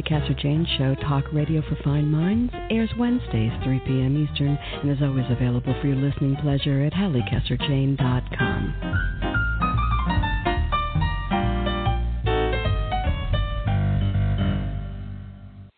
Casser Jayne Show, Talk Radio for Fine Minds, airs Wednesdays, 3 p.m. Eastern, and is always available for your listening pleasure at HalliCasserJayne.com.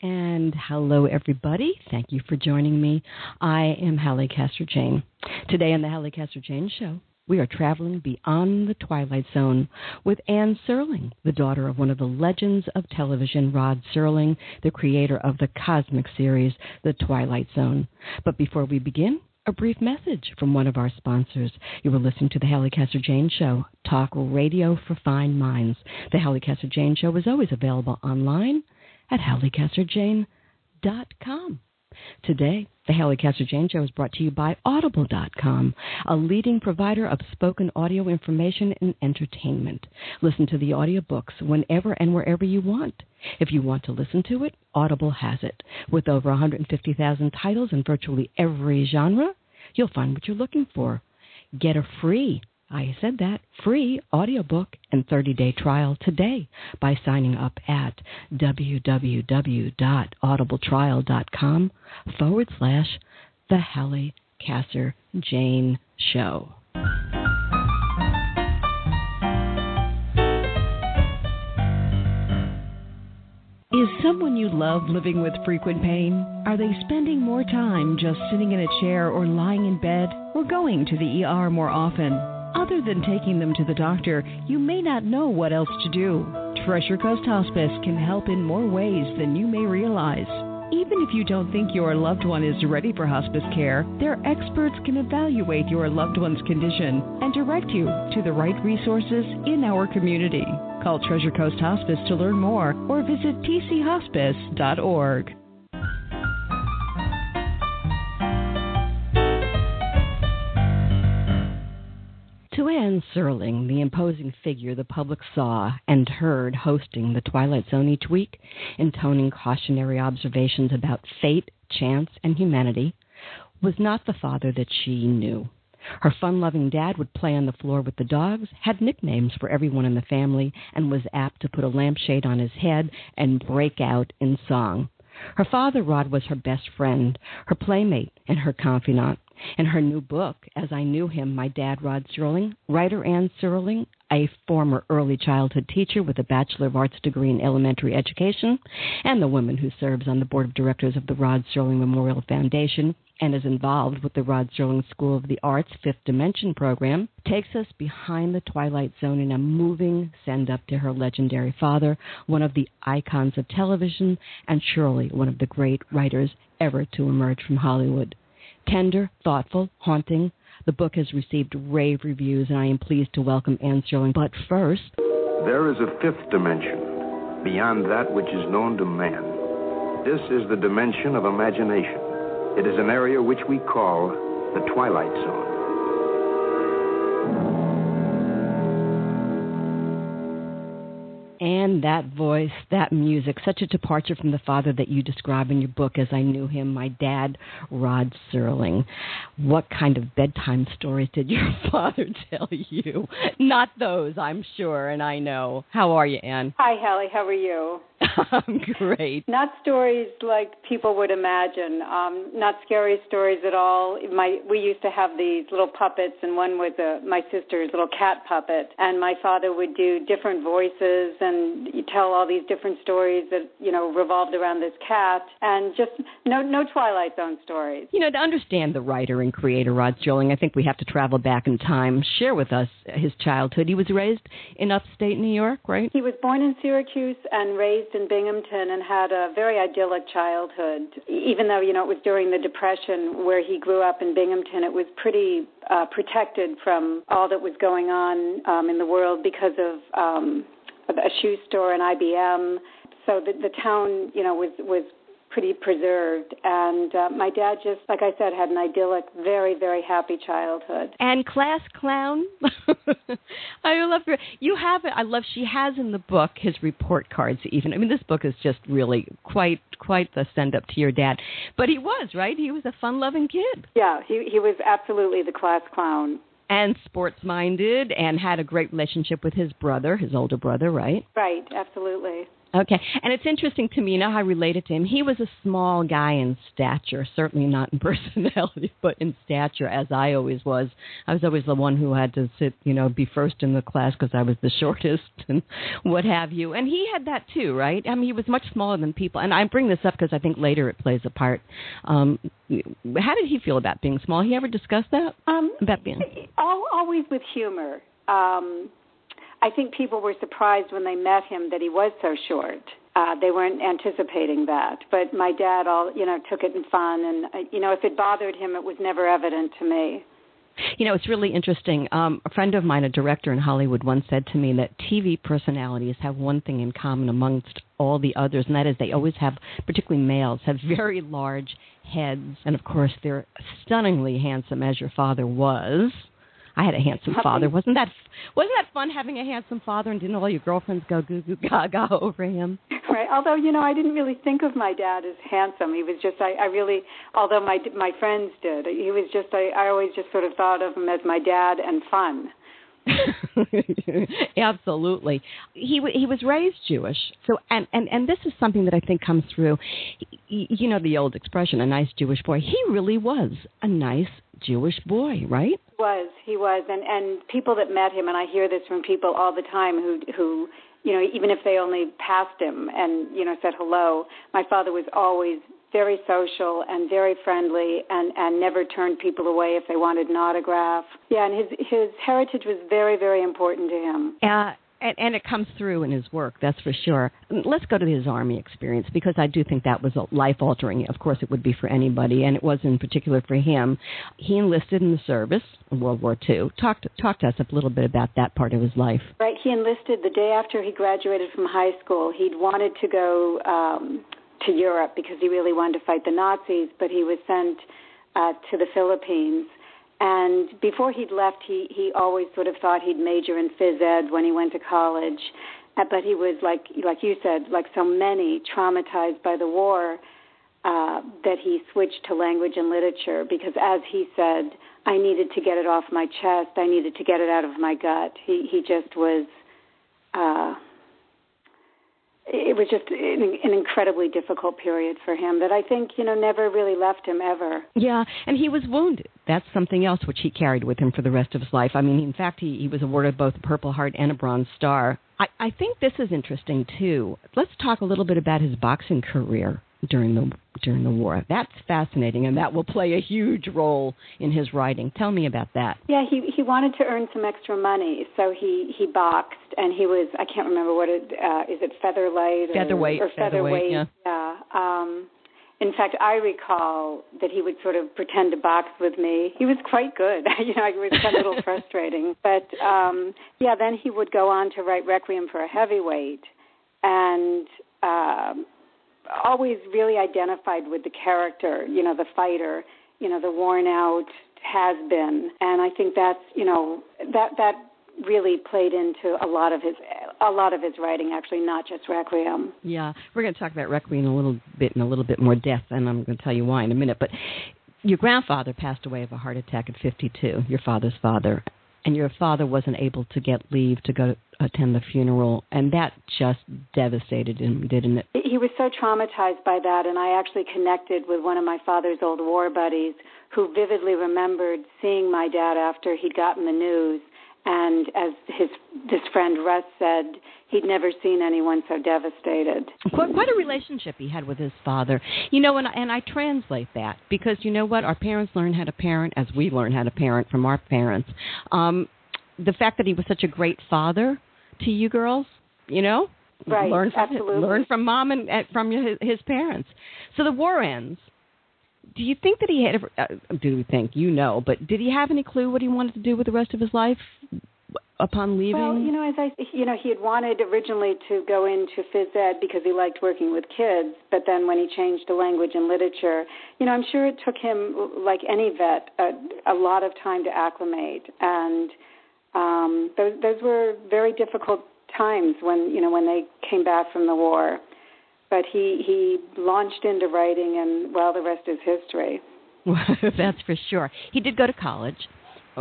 And hello, everybody. Thank you for joining me. I am Halli Jayne. Today on the Halli Jayne Show, we are traveling beyond the Twilight Zone with Anne Serling, the daughter of one of the legends of television, Rod Serling, the creator of the cosmic series, The Twilight Zone. But before we begin, a brief message from one of our sponsors. You are listening to the Halli Casser Jayne Show, talk radio for fine minds. The Halli Casser Jayne Show is always available online at HalliCasserJayne.com. Today, the Halli Casser Jayne Show is brought to you by Audible.com, a leading provider of spoken audio information and entertainment. Listen to the audiobooks whenever and wherever you want. If you want to listen to it, Audible has it. With over 150,000 titles in virtually every genre, you'll find what you're looking for. Get a free I said that free audiobook and 30-day trial today by signing up at www.audibletrial.com forward slash the Halli Casser Jayne Show. Is someone you love living with frequent pain? Are they spending more time just sitting in a chair or lying in bed or going to the ER more often? Other than taking them to the doctor, you may not know what else to do. Treasure Coast Hospice can help in more ways than you may realize. Even if you don't think your loved one is ready for hospice care, their experts can evaluate your loved one's condition and direct you to the right resources in our community. Call Treasure Coast Hospice to learn more or visit tchospice.org. To Anne Serling, the imposing figure the public saw and heard hosting the Twilight Zone each week, intoning cautionary observations about fate, chance, and humanity, was not the father that she knew. Her fun loving dad would play on the floor with the dogs, had nicknames for everyone in the family, and was apt to put a lampshade on his head and break out in song. Her father, Rod, was her best friend, her playmate, and her confidant. In her new book, As I Knew Him, My Dad, Rod Serling, writer Anne Serling, a former early childhood teacher with a Bachelor of Arts degree in elementary education, and the woman who serves on the board of directors of the Rod Serling Memorial Foundation and is involved with the Rod Serling School of the Arts Fifth Dimension program, takes us behind the Twilight Zone in a moving send up to her legendary father, one of the icons of television, and surely one of the great writers ever to emerge from Hollywood. Tender, thoughtful, haunting, the book has received rave reviews, and I am pleased to welcome Anne Serling. But first, There is a fifth dimension, beyond that which is known to man. This is the dimension of imagination. It is an area which we call the Twilight Zone. And that voice, that music, such a departure from the father that you describe in your book as I knew him, my dad, Rod Serling. What kind of bedtime stories did your father tell you? Not those, I'm sure, and I know. How are you, Anne? Hi, Halli. How are you? I'm great. Not stories like people would imagine. Um, not scary stories at all. My we used to have these little puppets, and one was a, my sister's little cat puppet, and my father would do different voices and you tell all these different stories that you know revolved around this cat, and just no no Twilight Zone stories. You know, to understand the writer and creator Rod Serling, I think we have to travel back in time. Share with us his childhood. He was raised in upstate New York, right? He was born in Syracuse and raised in Binghamton and had a very idyllic childhood. Even though, you know, it was during the Depression where he grew up in Binghamton, it was pretty uh, protected from all that was going on um, in the world because of um, a shoe store and IBM. So the, the town, you know, was was pretty preserved. And uh, my dad just, like I said, had an idyllic, very, very happy childhood. And class clown. I love her. You have it. I love. She has in the book his report cards. Even I mean, this book is just really quite quite the send up to your dad. But he was right. He was a fun loving kid. Yeah, he he was absolutely the class clown and sports minded and had a great relationship with his brother, his older brother, right? Right, absolutely. Okay, and it's interesting to me, you know how I related to him. He was a small guy in stature, certainly not in personality, but in stature, as I always was. I was always the one who had to sit, you know, be first in the class because I was the shortest and what have you. And he had that too, right? I mean, he was much smaller than people. And I bring this up because I think later it plays a part. Um, how did he feel about being small? He ever discussed that? Um, about being always with humor. Um, I think people were surprised when they met him that he was so short. Uh, they weren't anticipating that, but my dad, all you know, took it in fun, and uh, you know, if it bothered him, it was never evident to me. You know, it's really interesting. Um, a friend of mine, a director in Hollywood, once said to me that TV personalities have one thing in common amongst all the others, and that is they always have, particularly males, have very large heads, and of course, they're stunningly handsome, as your father was. I had a handsome father. Wasn't that wasn't that fun having a handsome father? And didn't all your girlfriends go goo goo gaga over him? Right. Although you know, I didn't really think of my dad as handsome. He was just I, I really, although my my friends did. He was just I, I always just sort of thought of him as my dad and fun. Absolutely. He he was raised Jewish. So and and and this is something that I think comes through you know the old expression a nice Jewish boy. He really was a nice Jewish boy, right? He was. He was and and people that met him and I hear this from people all the time who who you know even if they only passed him and you know said hello, my father was always very social and very friendly and and never turned people away if they wanted an autograph. Yeah, and his his heritage was very very important to him. Uh and, and it comes through in his work, that's for sure. Let's go to his army experience because I do think that was life altering. Of course, it would be for anybody, and it was in particular for him. He enlisted in the service in World War II. Talk to, talk to us a little bit about that part of his life. Right. He enlisted the day after he graduated from high school. He'd wanted to go um, to Europe because he really wanted to fight the Nazis, but he was sent uh, to the Philippines. And before he'd left, he he always sort of thought he'd major in phys ed when he went to college, uh, but he was like like you said, like so many, traumatized by the war, uh, that he switched to language and literature because, as he said, I needed to get it off my chest. I needed to get it out of my gut. He he just was. Uh, it was just an, an incredibly difficult period for him that I think you know never really left him ever. Yeah, and he was wounded. That's something else which he carried with him for the rest of his life. I mean, in fact, he, he was awarded both a Purple Heart and a Bronze Star. I, I think this is interesting too. Let's talk a little bit about his boxing career during the during the war. That's fascinating, and that will play a huge role in his writing. Tell me about that. Yeah, he he wanted to earn some extra money, so he he boxed, and he was I can't remember what it uh, is it featherweight or, featherweight or featherweight. Yeah. yeah. Um, in fact, I recall that he would sort of pretend to box with me. He was quite good. you know, it was a little frustrating, but um, yeah. Then he would go on to write Requiem for a Heavyweight, and um, always really identified with the character, you know, the fighter, you know, the worn out has been. And I think that's, you know, that that really played into a lot of his a lot of his writing, actually, not just Requiem. Yeah, we're going to talk about Requiem a little bit in a little bit more depth, and I'm going to tell you why in a minute. But your grandfather passed away of a heart attack at 52. Your father's father, and your father wasn't able to get leave to go to attend the funeral, and that just devastated him, didn't it? He was so traumatized by that, and I actually connected with one of my father's old war buddies who vividly remembered seeing my dad after he'd gotten the news and as his this friend Russ said, he'd never seen anyone so devastated. Quite, quite a relationship he had with his father. You know, and, and I translate that because you know what? Our parents learn how to parent as we learn how to parent from our parents. Um, the fact that he was such a great father to you girls, you know, right? Learn from absolutely. learn from mom and from his, his parents. So the war ends do you think that he had ever uh, do you think? You know but did he have any clue what he wanted to do with the rest of his life upon leaving? well you know as i you know he had wanted originally to go into phys ed because he liked working with kids but then when he changed to language and literature you know i'm sure it took him like any vet a, a lot of time to acclimate. And um those those were very difficult times when you know when they came back from the war but he he launched into writing, and well, the rest is history. That's for sure. He did go to college.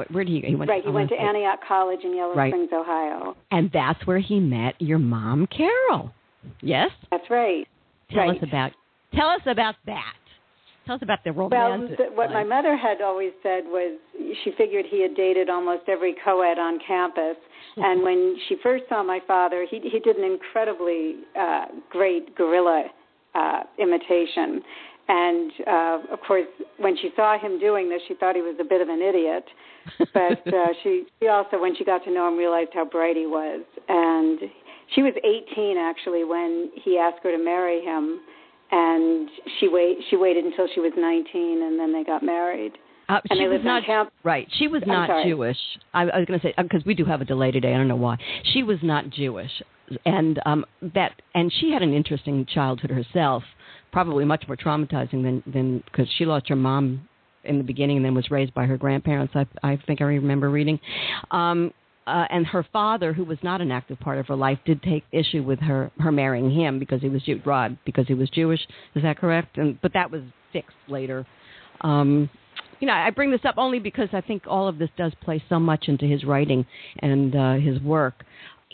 Where did he? He went. Right, to, he went to Antioch College in Yellow right. Springs, Ohio. And that's where he met your mom, Carol. Yes. That's right. Tell right. us about. Tell us about that. Tell us about the romance. Well, the, what my mother had always said was she figured he had dated almost every co-ed on campus, and when she first saw my father, he he did an incredibly uh, great gorilla uh, imitation. And uh, of course, when she saw him doing this, she thought he was a bit of an idiot. But uh, she, she also, when she got to know him, realized how bright he was. And she was 18 actually when he asked her to marry him, and she wait she waited until she was 19, and then they got married. Uh, and she was not camp- right. She was I'm not sorry. Jewish. I, I was going to say because we do have a delay today. I don't know why. She was not Jewish, and um, that and she had an interesting childhood herself. Probably much more traumatizing than than because she lost her mom in the beginning and then was raised by her grandparents. I I think I remember reading. Um, uh, and her father, who was not an active part of her life, did take issue with her her marrying him because he was Jew- Rod because he was Jewish. Is that correct? And but that was fixed later. Um, you know, I bring this up only because I think all of this does play so much into his writing and uh, his work.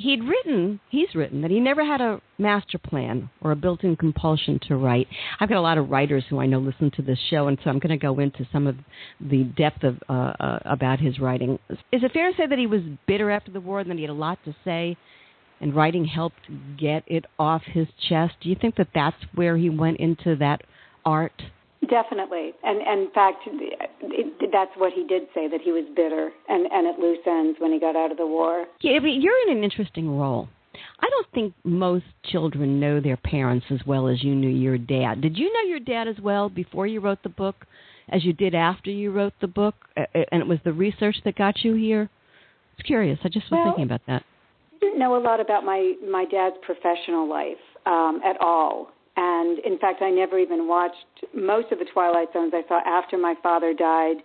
He'd written, he's written, that he never had a master plan or a built in compulsion to write. I've got a lot of writers who I know listen to this show, and so I'm going to go into some of the depth of uh, uh, about his writing. Is it fair to say that he was bitter after the war and that he had a lot to say, and writing helped get it off his chest? Do you think that that's where he went into that art? Definitely, and, and in fact, it, that's what he did say that he was bitter and and at loose ends when he got out of the war. Yeah, but you're in an interesting role. I don't think most children know their parents as well as you knew your dad. Did you know your dad as well before you wrote the book as you did after you wrote the book? Uh, And it was the research that got you here? It's curious. I just was Well, thinking about that. I didn't know a lot about my my dad's professional life um, at all. And in fact, I never even watched most of the Twilight Zones I saw after my father died,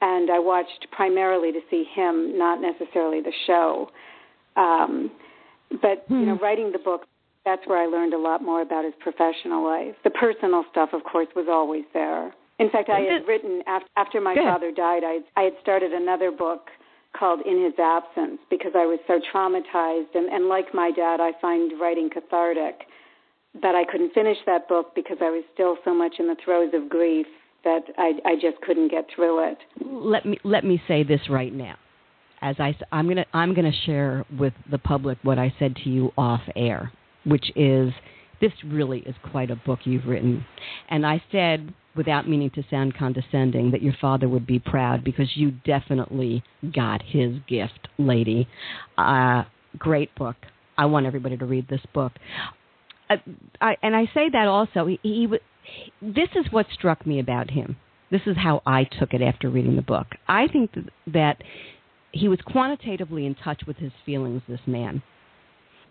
and I watched primarily to see him, not necessarily the show. Um, but you know, writing the book, that's where I learned a lot more about his professional life. The personal stuff, of course, was always there. In fact, I had written after, after my Good. father died. I I had started another book called In His Absence because I was so traumatized, and, and like my dad, I find writing cathartic but I couldn't finish that book because I was still so much in the throes of grief that I, I just couldn't get through it. Let me let me say this right now. As I I'm to I'm to share with the public what I said to you off air, which is this really is quite a book you've written. And I said without meaning to sound condescending that your father would be proud because you definitely got his gift, lady. Uh, great book. I want everybody to read this book. I, and I say that also. He, he this is what struck me about him. This is how I took it after reading the book. I think th- that he was quantitatively in touch with his feelings. This man,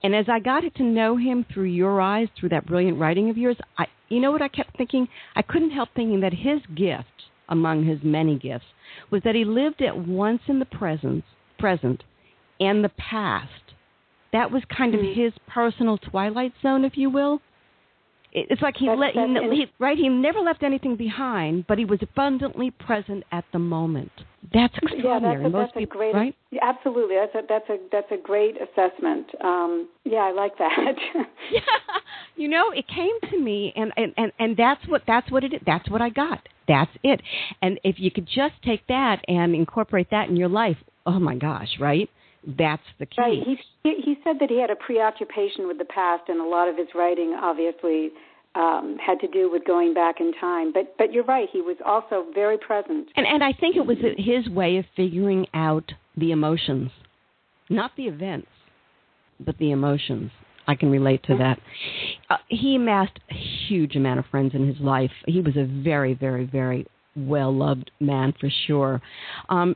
and as I got to know him through your eyes, through that brilliant writing of yours, I, you know what I kept thinking? I couldn't help thinking that his gift, among his many gifts, was that he lived at once in the present, present, and the past That was kind of his personal twilight zone, if you will. It- It's like he That's- let he, that's in- he right. He never left anything behind, but he was abundantly present at the moment. That's Yeah, extraordinary. that's a, Most that's a people, great. right? Yeah, absolutely, that's a that's a that's a great assessment. Um, yeah, I like that. Yeah, you know, it came to me, and and and and that's what that's what it is. That's what I got. That's it. And if you could just take that and incorporate that in your life, oh my gosh, right? That's the key. Right. He he he said that he had a preoccupation with the past, and a lot of his writing obviously um, had to do with going back in time. But but you're right. He was also very present. And and I think it was his way of figuring out the emotions, not the events, but the emotions. I can relate to that. Uh, he amassed a huge amount of friends in his life. He was a very, very, very well loved man for sure. Um,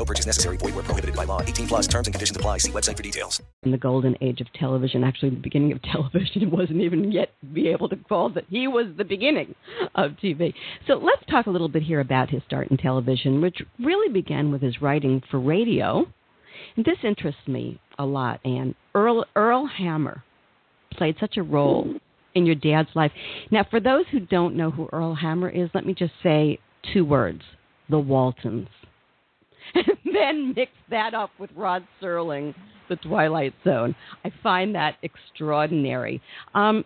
No purchase necessary. Void where prohibited by law. 18 plus terms and conditions apply. See website for details. in the golden age of television, actually the beginning of television, it wasn't even yet be able to call that he was the beginning of TV. So let's talk a little bit here about his start in television, which really began with his writing for radio. And this interests me a lot, And Earl Earl Hamner played such a role in your dad's life. Now, for those who don't know who Earl Hamner is, let me just say two words: the Waltons. and then mix that up with Rod Serling, The Twilight Zone. I find that extraordinary. Um,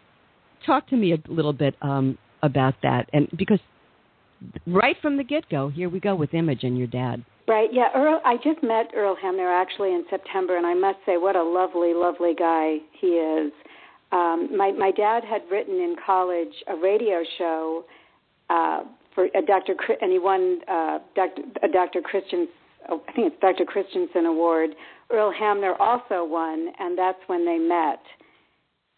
talk to me a little bit um, about that, and because right from the get go, here we go with Image and your dad. Right. Yeah. Earl. I just met Earl Hamner actually in September, and I must say, what a lovely, lovely guy he is. Um, my my dad had written in college a radio show uh, for a Dr. Chri- and he won uh, Dr. a Dr. Christian. Oh, I think it's Dr. Christensen Award. Earl Hamner also won, and that's when they met.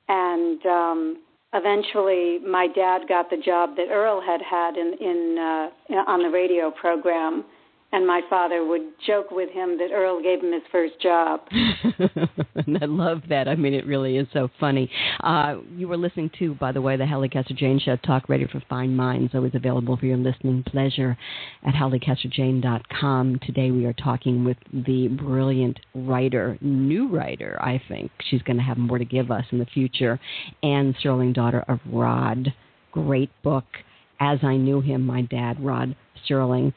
And um, eventually, my dad got the job that Earl had had in in uh, on the radio program and my father would joke with him that Earl gave him his first job. and I love that. I mean, it really is so funny. Uh, you were listening to, by the way, the Halli Casser Jayne Show, Talk Radio for Fine Minds, always available for your listening pleasure at HalliCasserJayne.com. Today we are talking with the brilliant writer, new writer, I think. She's going to have more to give us in the future. Anne Serling, daughter of Rod. Great book. As I Knew Him, My Dad, Rod Serling.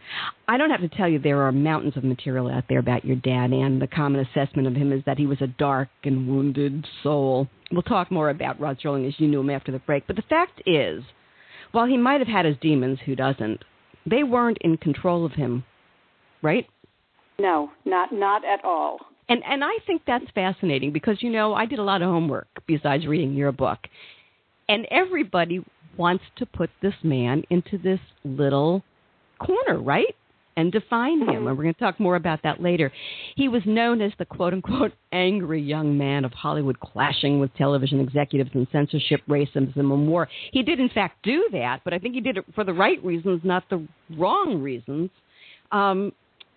I don't have to tell you there are mountains of material out there about your dad, and the common assessment of him is that he was a dark and wounded soul. We'll talk more about Rod Serling as you knew him after the break. But the fact is, while he might have had his demons, who doesn't? They weren't in control of him, right? No, not not at all. And and I think that's fascinating because you know I did a lot of homework besides reading your book, and everybody wants to put this man into this little corner, right? And define him. And we're going to talk more about that later. He was known as the quote unquote angry young man of Hollywood clashing with television executives and censorship, racism, and war. He did, in fact, do that, but I think he did it for the right reasons, not the wrong reasons. Um,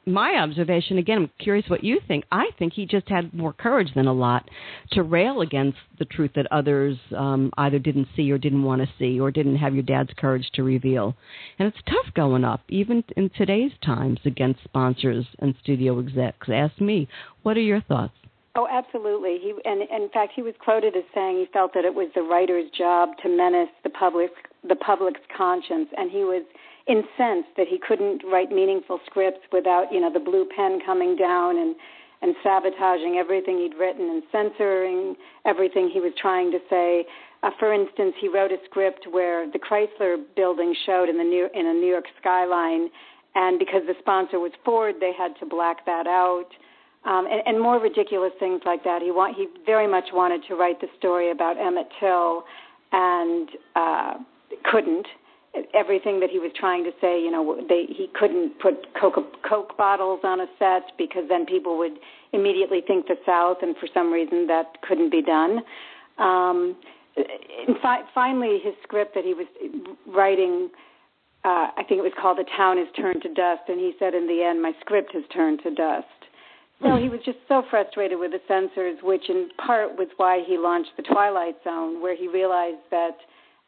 my observation, again, I'm curious what you think. I think he just had more courage than a lot to rail against the truth that others um, either didn't see or didn't want to see or didn't have your dad's courage to reveal. And it's tough going up, even in today's times, against sponsors and studio execs. Ask me, what are your thoughts? Oh, absolutely. He and and in fact, he was quoted as saying he felt that it was the writer's job to menace the public, the public's conscience, and he was incensed that he couldn't write meaningful scripts without, you know, the blue pen coming down and and sabotaging everything he'd written and censoring everything he was trying to say. Uh, for instance, he wrote a script where the Chrysler building showed in the New in a New York skyline, and because the sponsor was Ford, they had to black that out. Um, and, and more ridiculous things like that. He want he very much wanted to write the story about Emmett Till, and uh, couldn't everything that he was trying to say, you know, they he couldn't put Coke Coke bottles on a set because then people would immediately think the South, and for some reason that couldn't be done. Um, in fi- finally, his script that he was writing, uh, I think it was called "The Town Is Turned to Dust," and he said, "In the end, my script has turned to dust." So he was just so frustrated with the censors, which in part was why he launched the Twilight Zone, where he realized that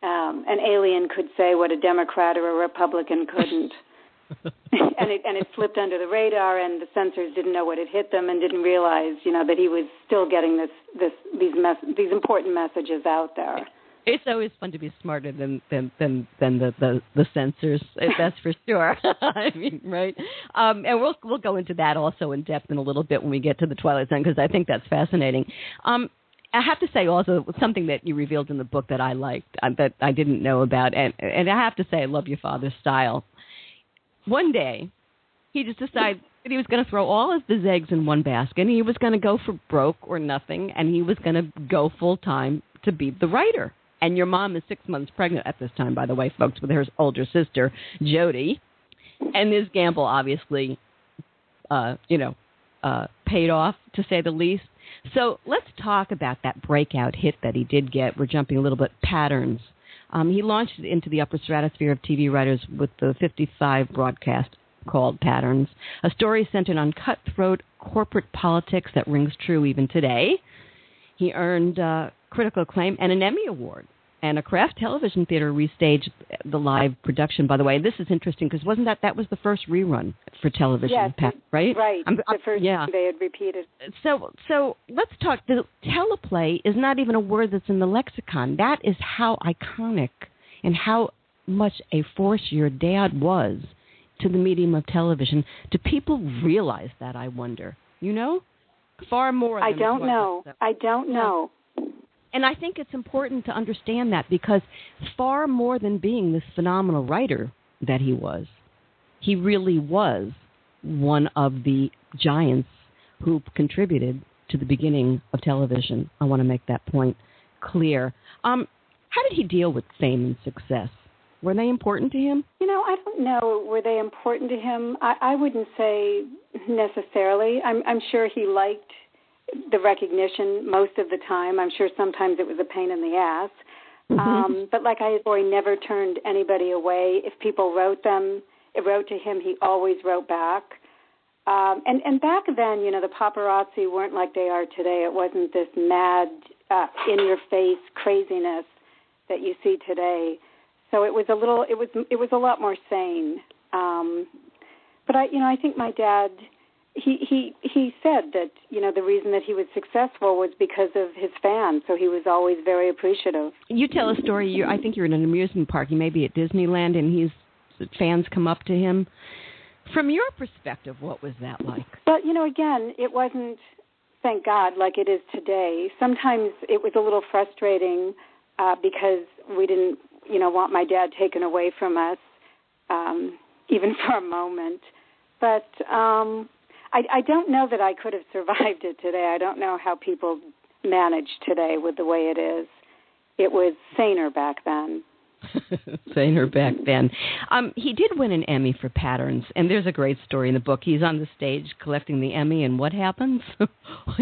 um, an alien could say what a Democrat or a Republican couldn't. and it and it slipped under the radar, and the censors didn't know what had hit them, and didn't realize, you know, that he was still getting this this these mess these important messages out there. It's always fun to be smarter than than than, than the, the the censors. That's for sure. I mean, right? Um, and we'll we'll go into that also in depth in a little bit when we get to the Twilight Zone because I think that's fascinating. Um, I have to say also something that you revealed in the book that I liked uh, that I didn't know about, and and I have to say I love your father's style one day he just decided that he was going to throw all of his eggs in one basket and he was going to go for broke or nothing and he was going to go full time to be the writer. And your mom is six months pregnant at this time, by the way, folks, with her older sister, Jody. And this gamble obviously, uh, you know, uh, paid off to say the least. So let's talk about that breakout hit that he did get. We're jumping a little bit patterns um, he launched into the upper stratosphere of TV writers with the 55 broadcast called Patterns, a story centered on cutthroat corporate politics that rings true even today. He earned uh, critical acclaim and an Emmy Award and a Kraft Television Theater restaged the live production. By the way, this is interesting because wasn't that that was the first rerun for television? Yes, Pat, right? Right. I'm, the first yeah. they had repeated. So, so let's talk. The teleplay is not even a word that's in the lexicon. That is how iconic and how much a force your dad was to the medium of television. Do people realize that? I wonder. You know, far more. I don't know. I don't know. And I think it's important to understand that because far more than being this phenomenal writer that he was, he really was one of the giants who contributed to the beginning of television. I want to make that point clear. Um, how did he deal with fame and success? Were they important to him? You know, I don't know. Were they important to him? I, I wouldn't say necessarily. I'm, I'm sure he liked the recognition most of the time. I'm sure sometimes it was a pain in the ass. Mm-hmm. Um, but like I boy never turned anybody away. If people wrote them, it wrote to him, he always wrote back. Um, and and back then, you know, the paparazzi weren't like they are today. It wasn't this mad, uh, in your face craziness that you see today. So it was a little, it was it was a lot more sane. Um, but I, you know, I think my dad he he he said that you know the reason that he was successful was because of his fans so he was always very appreciative. You tell a story you i think you're in an amusement park you may be at disneyland and he's fans come up to him. From your perspective what was that like? But you know again it wasn't thank god like it is today. Sometimes it was a little frustrating uh because we didn't you know want my dad taken away from us um even for a moment. But um I, I don't know that I could have survived it today. I don't know how people manage today with the way it is. It was saner back then. saner back then. Um, he did win an Emmy for Patterns, and there's a great story in the book. He's on the stage collecting the Emmy, and what happens?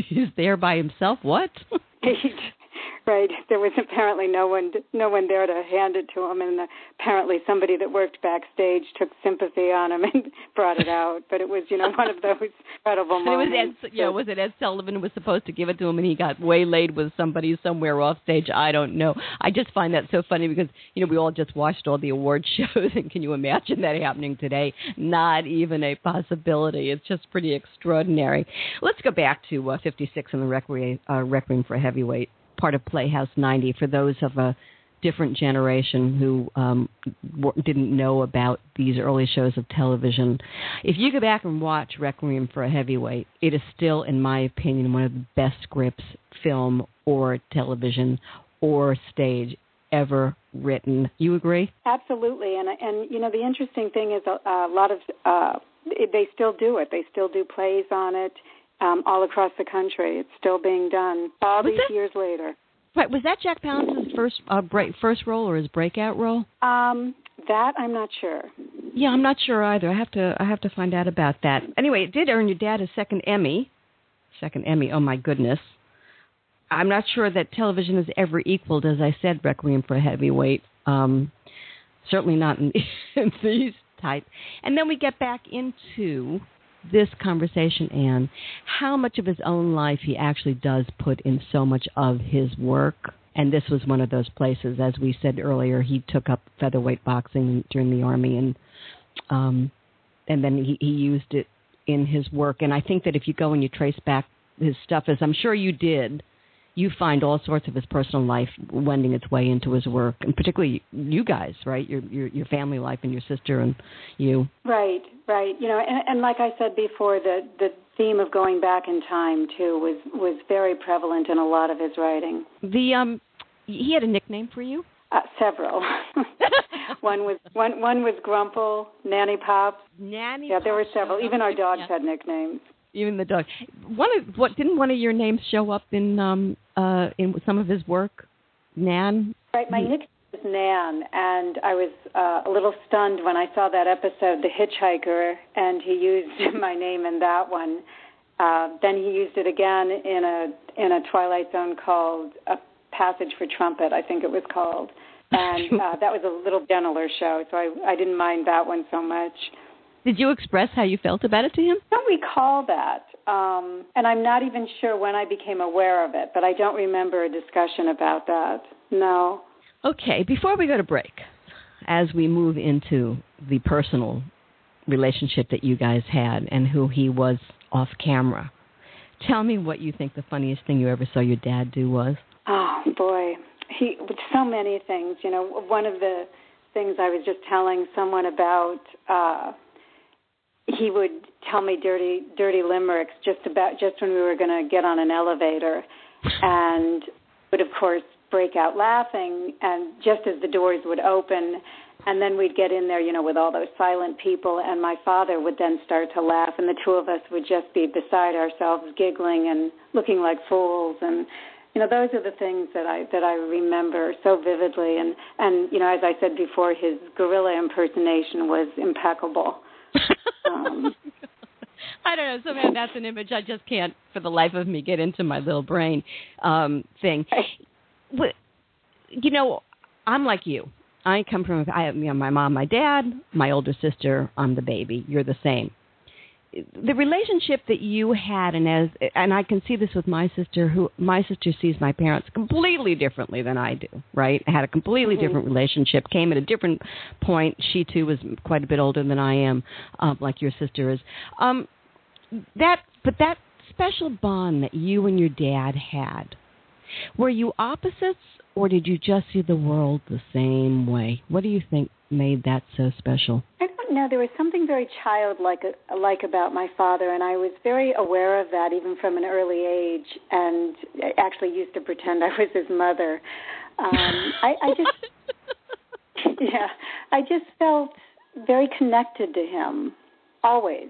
He's there by himself. What? right. There was apparently no one, no one there to hand it to him, and apparently somebody that worked backstage took sympathy on him and brought it out. But it was, you know, one of those incredible moments. It was Ed, yeah, was it Ed Sullivan was supposed to give it to him, and he got waylaid with somebody somewhere off stage? I don't know. I just find that so funny because you know we all just watched all the award shows, and can you imagine that happening today? Not even a possibility. It's just pretty extraordinary. Let's go back to uh, 56 in the Requiem, uh, Requiem for a Heavyweight part of Playhouse 90 for those of a different generation who um, didn't know about these early shows of television. If you go back and watch Requiem for a Heavyweight, it is still, in my opinion, one of the best scripts, film or television or stage ever written. You agree? Absolutely, and and you know the interesting thing is a, a lot of uh, they still do it. They still do plays on it um, all across the country. It's still being done all was these that, years later. Right. Was that Jack Palance's first uh, break, first role or his breakout role? Um, that I'm not sure. Yeah, I'm not sure either. I have to I have to find out about that. Anyway, it did earn your dad a second Emmy. Second Emmy. Oh my goodness. I'm not sure that television has ever equaled, as I said, Requiem for a Heavyweight. Um, certainly not in, in these type. And then we get back into this conversation, Anne, how much of his own life he actually does put in so much of his work. And this was one of those places, as we said earlier, he took up featherweight boxing during the army, and um, and then he, he used it in his work. And I think that if you go and you trace back his stuff, as I'm sure you did, you find all sorts of his personal life wending its way into his work, and particularly you guys, right? Your your your family life and your sister and you. Right, right. You know, and, and like I said before, the the theme of going back in time too was was very prevalent in a lot of his writing. The um, he had a nickname for you. Uh, several. one was one one was Grumple, Nanny Pops. Nanny. Yeah, there were several. Even our dogs Yeah. had nicknames. Even the dog. One of what didn't one of your names show up in um uh in some of his work? Nan. Right, my nickname is Nan, and I was uh, a little stunned when I saw that episode, The Hitchhiker, and he used my name in that one. Uh, then he used it again in a in a Twilight Zone called A Passage for Trumpet, I think it was called, and uh, that was a little gentler show, so I I didn't mind that one so much. Did you express how you felt about it to him? I don't recall that, um, and I'm not even sure when I became aware of it, but I don't remember a discussion about that. No. Okay, before we go to break, as we move into the personal relationship that you guys had and who he was off camera, tell me what you think the funniest thing you ever saw your dad do was. Oh boy, he so many things. You know, one of the things I was just telling someone about. uh he would tell me dirty, dirty limericks just about just when we were going to get on an elevator, and would of course break out laughing. And just as the doors would open, and then we'd get in there, you know, with all those silent people, and my father would then start to laugh, and the two of us would just be beside ourselves, giggling and looking like fools, and you know, those are the things that I that I remember so vividly, and and you know, as I said before, his gorilla impersonation was impeccable. Um, I don't know. Somehow that's an image I just can't, for the life of me, get into my little brain um, thing. But, you know, I'm like you. I come from I have you know, my mom, my dad, my older sister. I'm the baby. You're the same. The relationship that you had, and as and I can see this with my sister, who my sister sees my parents completely differently than I do. Right? Had a completely different relationship. Came at a different point. She too was quite a bit older than I am, um, like your sister is. Um, that but that special bond that you and your dad had were you opposites or did you just see the world the same way what do you think made that so special I don't know. There was something very childlike like about my father, and I was very aware of that even from an early age. And I actually used to pretend I was his mother. Um, I, I just, yeah, I just felt very connected to him, always.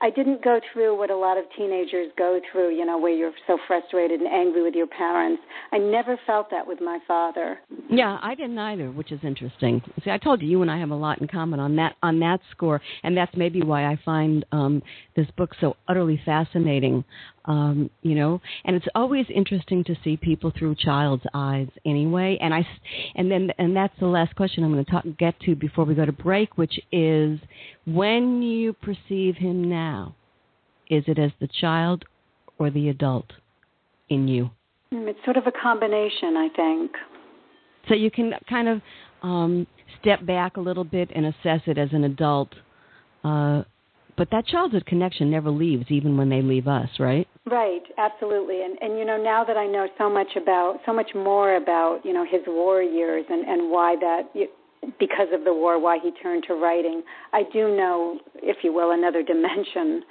I didn't go through what a lot of teenagers go through, you know, where you're so frustrated and angry with your parents. I never felt that with my father. yeah i didn't either which is interesting see i told you you and i have a lot in common on that on that score and that's maybe why i find um this book so utterly fascinating um you know and it's always interesting to see people through child's eyes anyway and I, and then and that's the last question i'm going to talk get to before we go to break which is when you perceive him now is it as the child or the adult in you Mm, It's sort of a combination, I think. so you can kind of um, step back a little bit and assess it as an adult. Uh, but that childhood connection never leaves, even when they leave us, right? Right, absolutely. And and you know, now that I know so much about so much more about, you know, his war years and and why that because of the war why he turned to writing, I do know, if you will, another dimension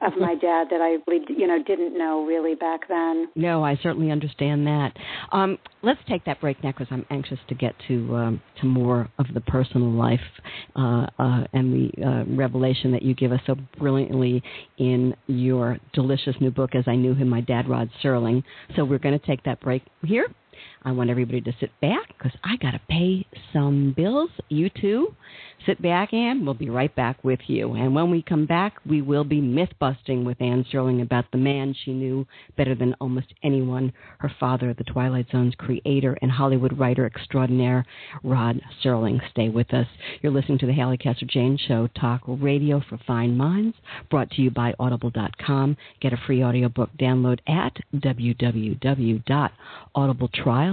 of my dad that I you know, didn't know really back then. No, I certainly understand that. Um, let's take that break now because I'm anxious to get to um, to more of the personal life uh, uh, and the uh, revelation that you give us so brilliantly in your delicious new book, As I Knew Him, My Dad, Rod Serling. So we're going to take that break here. I want everybody to sit back because I got to pay some bills. You too. Sit back, Anne. We'll be right back with you. And when we come back, we will be myth busting with Anne Serling about the man she knew better than almost anyone, her father, the Twilight Zone's creator and Hollywood writer extraordinaire, Rod Serling. Stay with us. You're listening to the Halli Casser Jayne Show, talk radio for fine minds, brought to you by Audible.com. Get a free audiobook download at www.audibletrial.com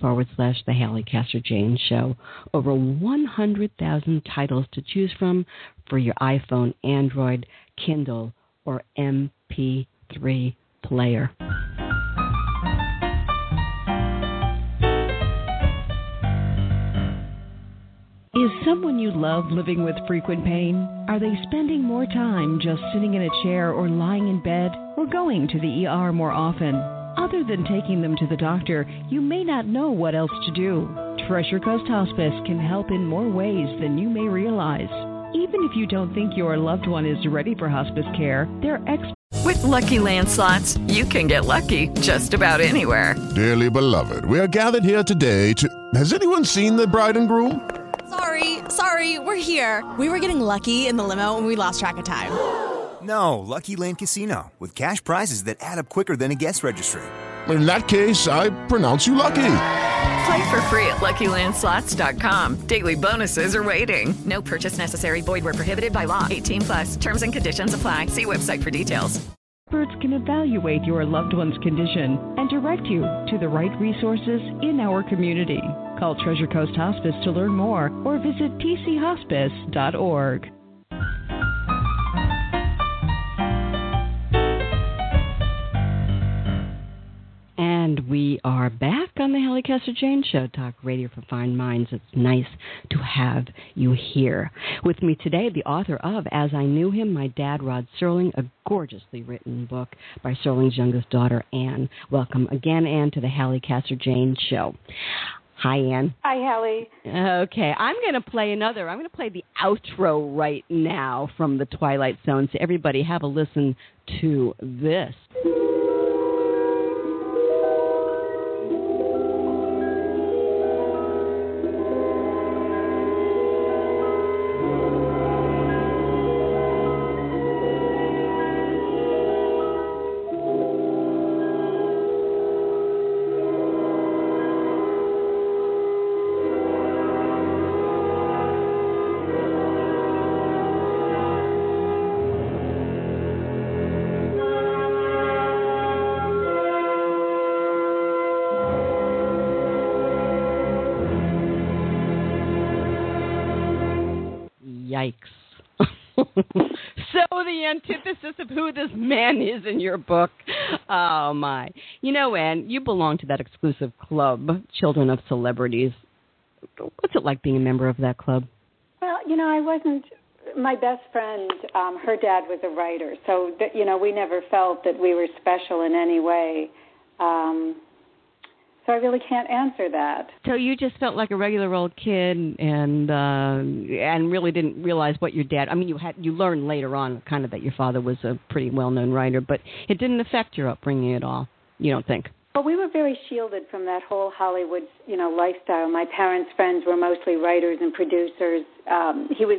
forward slash the Halli Casser Jayne Show. Over 100,000 titles to choose from for your iPhone, Android, Kindle, or MP3 player. Is someone you love living with frequent pain? Are they spending more time just sitting in a chair or lying in bed or going to the ER more often? Other than taking them to the doctor, you may not know what else to do. Treasure Coast Hospice can help in more ways than you may realize. Even if you don't think your loved one is ready for hospice care, their experts With Lucky Land slots, you can get lucky just about anywhere. Dearly beloved, we are gathered here today to. Has anyone seen the bride and groom? Sorry, sorry, we're here. We were getting lucky in the limo and we lost track of time. No, Lucky Land Casino, with cash prizes that add up quicker than a guest registry. In that case, I pronounce you lucky. Play for free at LuckyLandSlots.com. Daily bonuses are waiting. No purchase necessary. Void where prohibited by law. 18 plus. Terms and conditions apply. See website for details. can evaluate your loved one's condition and direct you to the right resources in our community. Call Treasure Coast Hospice to learn more or visit tchospice.org. And we are back on the Halli Casser Jayne Show, Talk Radio for Fine Minds. It's nice to have you here. With me today, the author of As I Knew Him, My Dad, Rod Serling, a gorgeously written book by Serling's youngest daughter, Anne. Welcome again, Anne, to the Halli Casser Jayne Show. Hi, Anne. Hi, Halli. Okay, I'm going to play another. I'm going to play the outro right now from The Twilight Zone. So, everybody, have a listen to this. Of who this man is in your book. Oh my. You know, Anne, you belong to that exclusive club, Children of Celebrities. What's it like being a member of that club? Well, you know, I wasn't. My best friend, um, her dad was a writer, so that you know, we never felt that we were special in any way. Um, so I really can't answer that. So you just felt like a regular old kid, and uh, and really didn't realize what your dad. I mean, you had you learned later on, kind of, that your father was a pretty well-known writer, but it didn't affect your upbringing at all. You don't think? Well, we were very shielded from that whole Hollywood, you know, lifestyle. My parents' friends were mostly writers and producers. Um, he was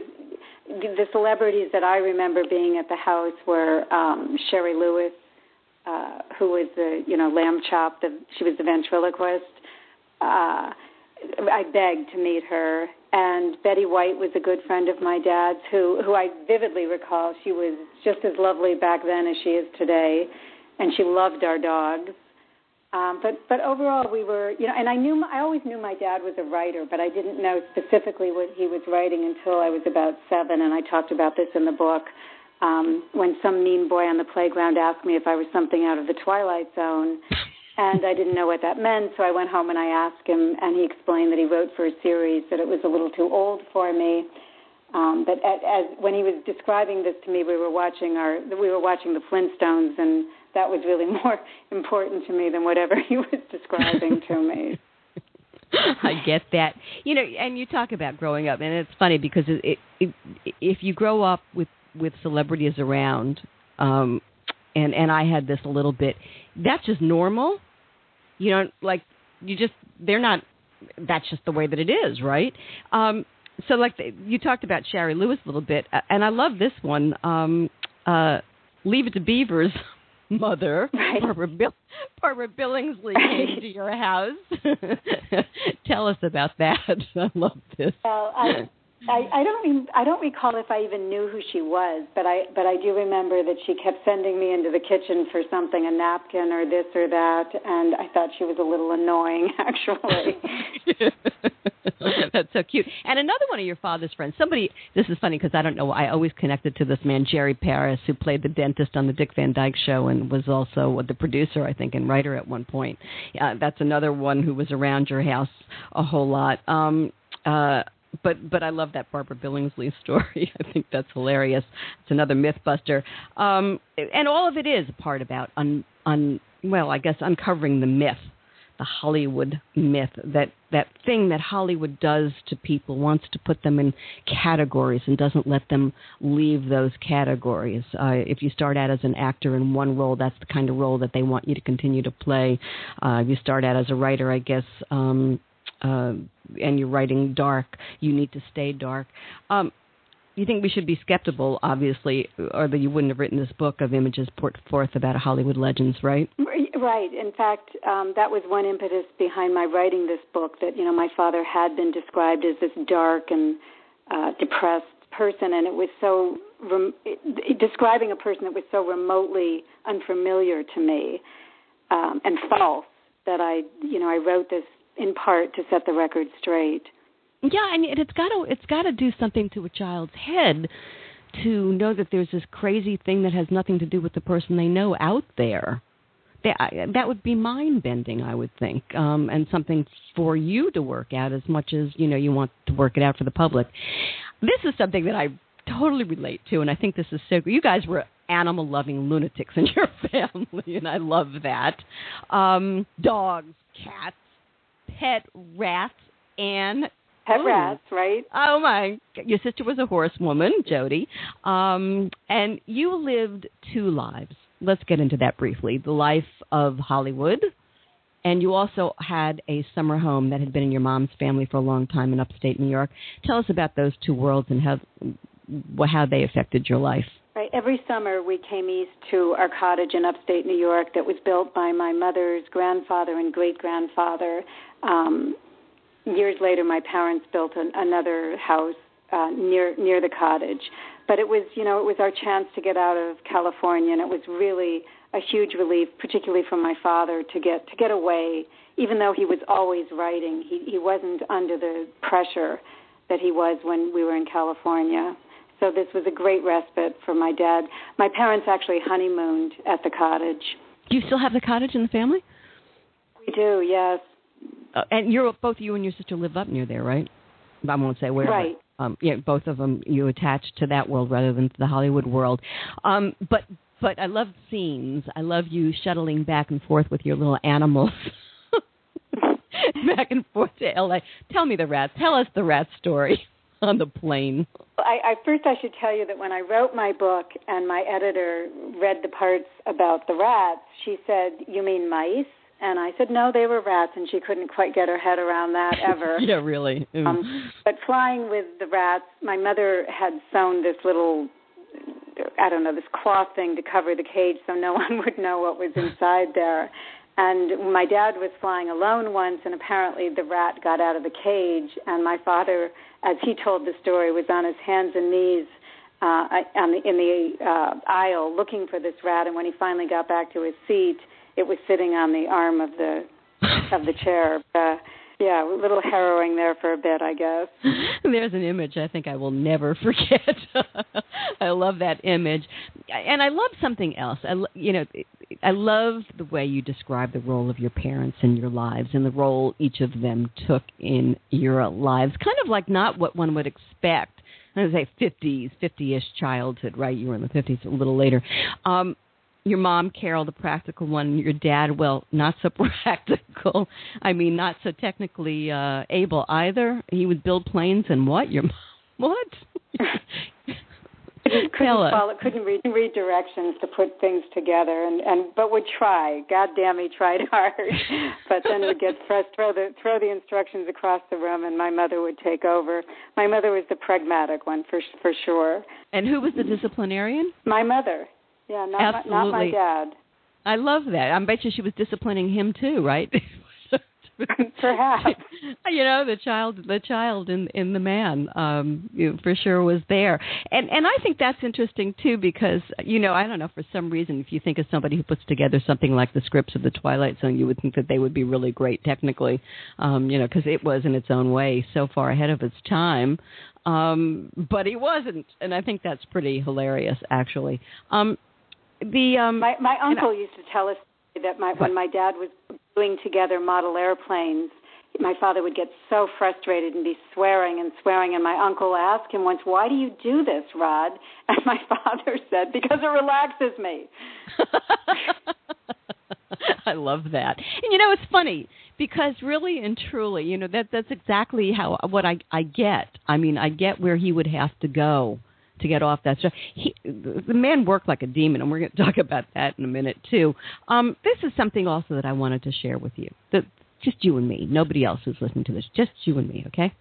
the celebrities that I remember being at the house were um, Shari Lewis, uh, who was the you know lamb chop. The, she was the ventriloquist. Uh, I begged to meet her, and Betty White was a good friend of my dad's, who who I vividly recall. She was just as lovely back then as she is today, and she loved our dogs. Um, but but overall, we were you know, and I knew I always knew my dad was a writer, but I didn't know specifically what he was writing until I was about seven, and I talked about this in the book um, when some mean boy on the playground asked me if I was something out of the Twilight Zone, and I didn't know what that meant. So I went home and I asked him, and he explained that he wrote for a series that it was a little too old for me. Um, but at, as when he was describing this to me, we were watching our we were watching the Flintstones, and that was really more important to me than whatever he was describing to me. I get that. You know, and you talk about growing up, and it's funny because it, it, if you grow up with with celebrities around, um, and and I had this a little bit. That's just normal. You know, like you just they're not. That's just the way that it is, right? Um, so like the, you talked about Shari Lewis a little bit, uh, and I love this one. Um, uh, Leave it to Beaver's mother, right. Barbara, Bill- Barbara Billingsley, came to your house. Tell us about that. I love this. Well, I, I, I don't even, I don't recall if I even knew who she was, but I but I do remember that she kept sending me into the kitchen for something, a napkin or this or that, and I thought she was a little annoying actually. That's so cute. And another one of your father's friends, somebody. This is funny because I don't know. I always connected to this man, Jerry Paris, who played the dentist on the Dick Van Dyke Show and was also the producer, I think, and writer at one point. Uh, that's another one who was around your house a whole lot. Um, uh, but but I love that Barbara Billingsley story. I think that's hilarious. It's another MythBuster, um, and all of it is a part about un, un well, I guess uncovering the myth, the Hollywood myth that that thing that Hollywood does to people wants to put them in categories and doesn't let them leave those categories. Uh, if you start out as an actor in one role, that's the kind of role that they want you to continue to play. Uh, if you start out as a writer, I guess. Um, uh, and you're writing dark, you need to stay dark. Um, you think we should be skeptical, obviously, or that you wouldn't have written this book of images put forth about Hollywood legends, right? Right. In fact, um, that was one impetus behind my writing this book. That you know, my father had been described as this dark and uh, depressed person, and it was so rem- it, describing a person that was so remotely unfamiliar to me um, and false that I, you know, I wrote this in part to set the record straight. Yeah, and it's got to it's got to do something to a child's head to know that there's this crazy thing that has nothing to do with the person they know out there. That that would be mind bending, I would think, um, and something for you to work out as much as you know you want to work it out for the public. This is something that I totally relate to, and I think this is so. You guys were animal loving lunatics in your family, and I love that. Um, dogs, cats, pet rats, and pet Ooh. rats, right? Oh my! Your sister was a horsewoman, Jodi, um, and you lived two lives. Let's get into that briefly. The life of Hollywood, and you also had a summer home that had been in your mom's family for a long time in upstate New York. Tell us about those two worlds and how how they affected your life. Right. Every summer we came east to our cottage in upstate New York that was built by my mother's grandfather and great grandfather. Um, years later, my parents built an, another house uh, near near the cottage. But it was, you know, it was our chance to get out of California, and it was really a huge relief, particularly for my father, to get to get away. Even though he was always writing, he he wasn't under the pressure that he was when we were in California. So this was a great respite for my dad. My parents actually honeymooned at the cottage. Do you still have the cottage in the family? We do, yes. Uh, and you're both you and your sister live up near there, right? I won't say where. Right. But, um, yeah, both of them you attach to that world rather than to the Hollywood world. Um, but but I love scenes. I love you shuttling back and forth with your little animals. back and forth to LA. Tell me the rats. Tell us the rat story on the plane. I, I first I should tell you that when I wrote my book and my editor read the parts about the rats, she said, "You mean mice?" And I said, "No, they were rats," and she couldn't quite get her head around that ever. yeah, really. Um, but flying with the rats, my mother had sewn this little I don't know, this cloth thing to cover the cage so no one would know what was inside there. And my dad was flying alone once, and apparently the rat got out of the cage. And my father, as he told the story, was on his hands and knees uh, on the, in the uh, aisle looking for this rat. And when he finally got back to his seat, it was sitting on the arm of the of the chair. Uh, yeah, a little harrowing there for a bit, I guess. There's an image I think I will never forget. I love that image, and I love something else. I, you know, I love the way you describe the role of your parents in your lives and the role each of them took in your lives. Kind of like not what one would expect. I would say 50s, 50-ish childhood, right? You were in the 50s a little later. Um, your mom, Carol, the practical one, your dad, well, not so practical. I mean, not so technically uh, able either. He would build planes and what? Your mom, what? couldn't, Tell us. follow, couldn't read, read directions to put things together, and and but would try. God damn, he tried hard, but then would get pressed, throw the throw the instructions across the room, and my mother would take over. My mother was the pragmatic one for for sure. And who was the disciplinarian? My mother, yeah, not my, not my dad. I love that. I bet you she was disciplining him too, right? Perhaps. you know the child the child in in the man um you know, for sure was there and and i think that's interesting too because you know i don't know for some reason if you think of somebody who puts together something like the scripts of the twilight zone you would think that they would be really great technically um you know because it was in its own way so far ahead of its time um but he wasn't and i think that's pretty hilarious actually um the um My my uncle used to tell us that my when my dad was gluing together model airplanes, my father would get so frustrated and be swearing and swearing. And my uncle asked him once, "Why do you do this, Rod?" And my father said, "Because it relaxes me." I love that. And you know, it's funny because really and truly, you know, that that's exactly how what I I get. I mean, I get where he would have to go to get off that stuff. He, the man worked like a demon, and we're going to talk about that in a minute too. Um, this is something also that I wanted to share with you. That just you and me. Nobody else is listening to this. Just you and me. Okay.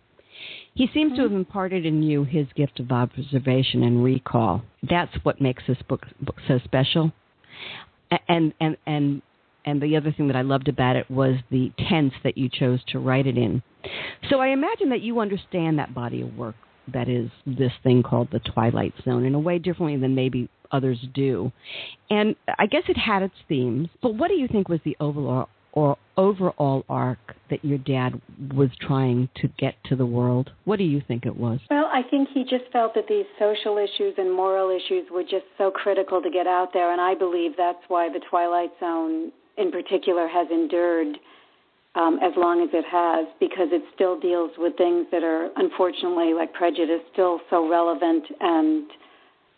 He seems to have imparted in you his gift of observation and recall. That's what makes this book, book so special. And and and and the other thing that I loved about it was the tense that you chose to write it in. So I imagine that you understand that body of work that is this thing called the Twilight Zone in a way differently than maybe others do. And I guess it had its themes, but what do you think was the overall or overall arc that your dad was trying to get to the world? What do you think it was? Well, I think he just felt that these social issues and moral issues were just so critical to get out there, and I believe that's why the Twilight Zone, in particular, has endured um, as long as it has, because it still deals with things that are, unfortunately, like prejudice, still so relevant and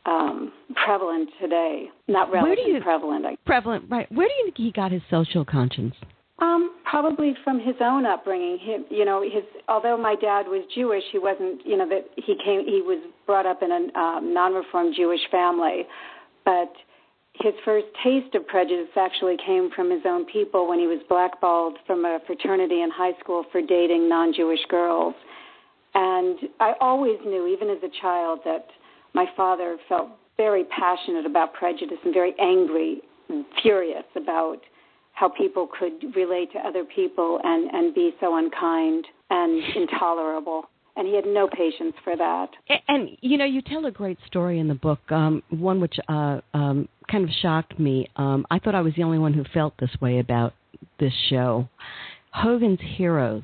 um, prevalent today. Not relevant, you- prevalent. I Prevalent, right? Where do you think he got his social conscience? Um, probably from his own upbringing. He, you know, his although my dad was Jewish, he wasn't. You know that he came. He was brought up in a um, non-reformed Jewish family, but his first taste of prejudice actually came from his own people when he was blackballed from a fraternity in high school for dating non-Jewish girls. And I always knew, even as a child, that my father felt very passionate about prejudice and very angry, and furious about how people could relate to other people and, and be so unkind and intolerable. And he had no patience for that. And, and you know, you tell a great story in the book, um, one which uh, um, kind of shocked me. Um, I thought I was the only one who felt this way about this show. Hogan's Heroes.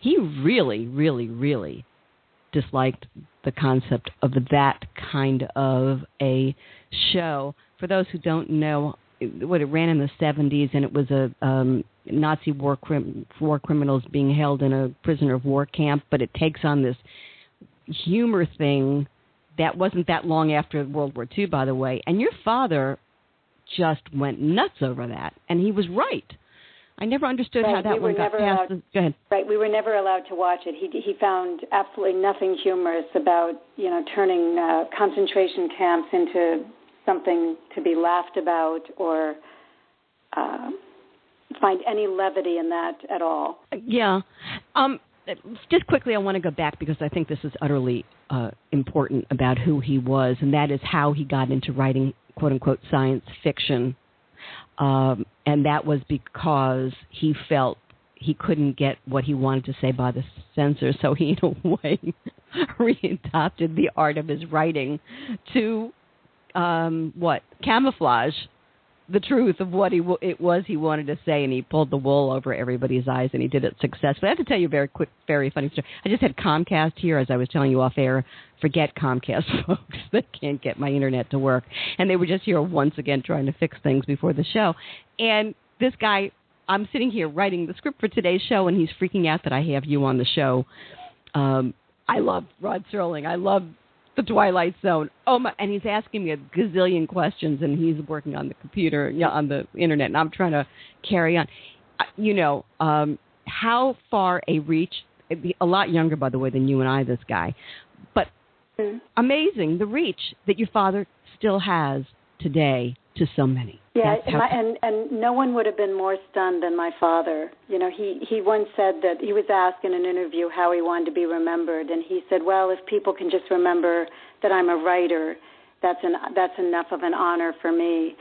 He really, really, really disliked the concept of that kind of a show. For those who don't know, what it ran in the 70s, and it was a um, Nazi war crim- war criminals being held in a prisoner of war camp, but it takes on this humor thing that wasn't that long after World War II, by the way. And your father just went nuts over that, and he was right. I never understood how Right, that we one got never past. allowed- go ahead. Right, we were never allowed to watch it. He he found absolutely nothing humorous about you know turning uh, concentration camps into something to be laughed about or uh, find any levity in that at all. Yeah. Um, just quickly, I want to go back because I think this is utterly uh, important about who he was, and that is how he got into writing "quote unquote" science fiction. Um, and that was because he felt he couldn't get what he wanted to say by the censor, so he, in a way, readopted the art of his writing to um, what camouflage the truth of what he w- it was he wanted to say, and he pulled the wool over everybody's eyes, and he did it successfully. I have to tell you a very quick, very funny story. I just had Comcast here, as I was telling you off air. Forget Comcast, folks. They can't get my internet to work, and they were just here once again trying to fix things before the show. And this guy, I'm sitting here writing the script for today's show, and he's freaking out that I have you on the show. Um, I love Rod Serling. I love the Twilight Zone. Oh my! And he's asking me a gazillion questions, and he's working on the computer, yeah, on the internet, and I'm trying to carry on. Uh, You know, um, how far a reach? A lot younger, by the way, than you and I. This guy, but Mm. amazing the reach that your father still has today to so many. Yeah, and, my, and and no one would have been more stunned than my father. You know, he he once said that he was asked in an interview how he wanted to be remembered, and he said, "Well, if people can just remember that I'm a writer, that's an that's enough of an honor for me."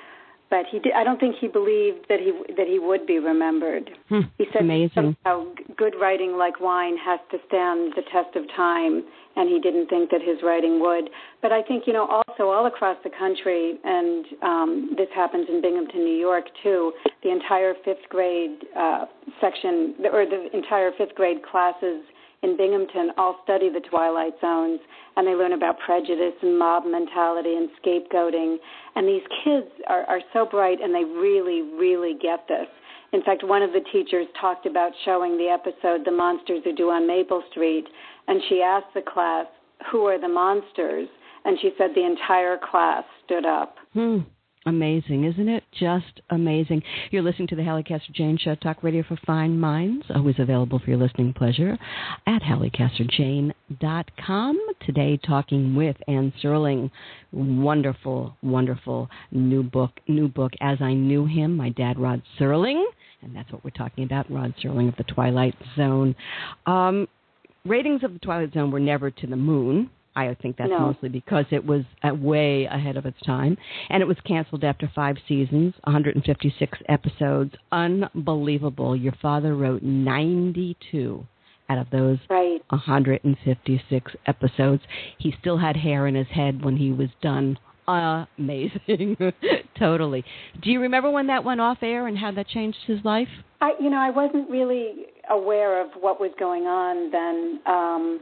But he did, I don't think he believed that he that he would be remembered. Hmm, He said amazing. somehow good writing, like wine, has to stand the test of time, and he didn't think that his writing would. But I think you know also all across the country, and um, this happens in Binghamton, New York too. The entire fifth grade uh, section, or the entire fifth grade classes in Binghamton, all study the Twilight Zones, and they learn about prejudice and mob mentality and scapegoating. And these kids are, are so bright, and they really, really get this. In fact, one of the teachers talked about showing the episode The Monsters Are Due on Maple Street, and she asked the class, Who are the monsters? And she said the entire class stood up. Hmm. Amazing, isn't it? Just amazing. You're listening to the Halli Casser Jayne Show, Talk Radio for Fine Minds, always available for your listening pleasure at HalliCasserJayne.com. Today, talking with Anne Serling. Wonderful, wonderful new book. New book, As I Knew Him. My dad, Rod Serling, and that's what we're talking about. Rod Serling of the Twilight Zone. Um, ratings of the Twilight Zone were never to the moon. I think that's No. mostly because it was way ahead of its time, and it was canceled after five seasons, 156 episodes. Unbelievable! Your father wrote 92 out of those Right. 156 episodes. He still had hair in his head when he was done. Amazing, totally. Do you remember when that went off air and how that changed his life? I, you know, I wasn't really aware of what was going on then. Um,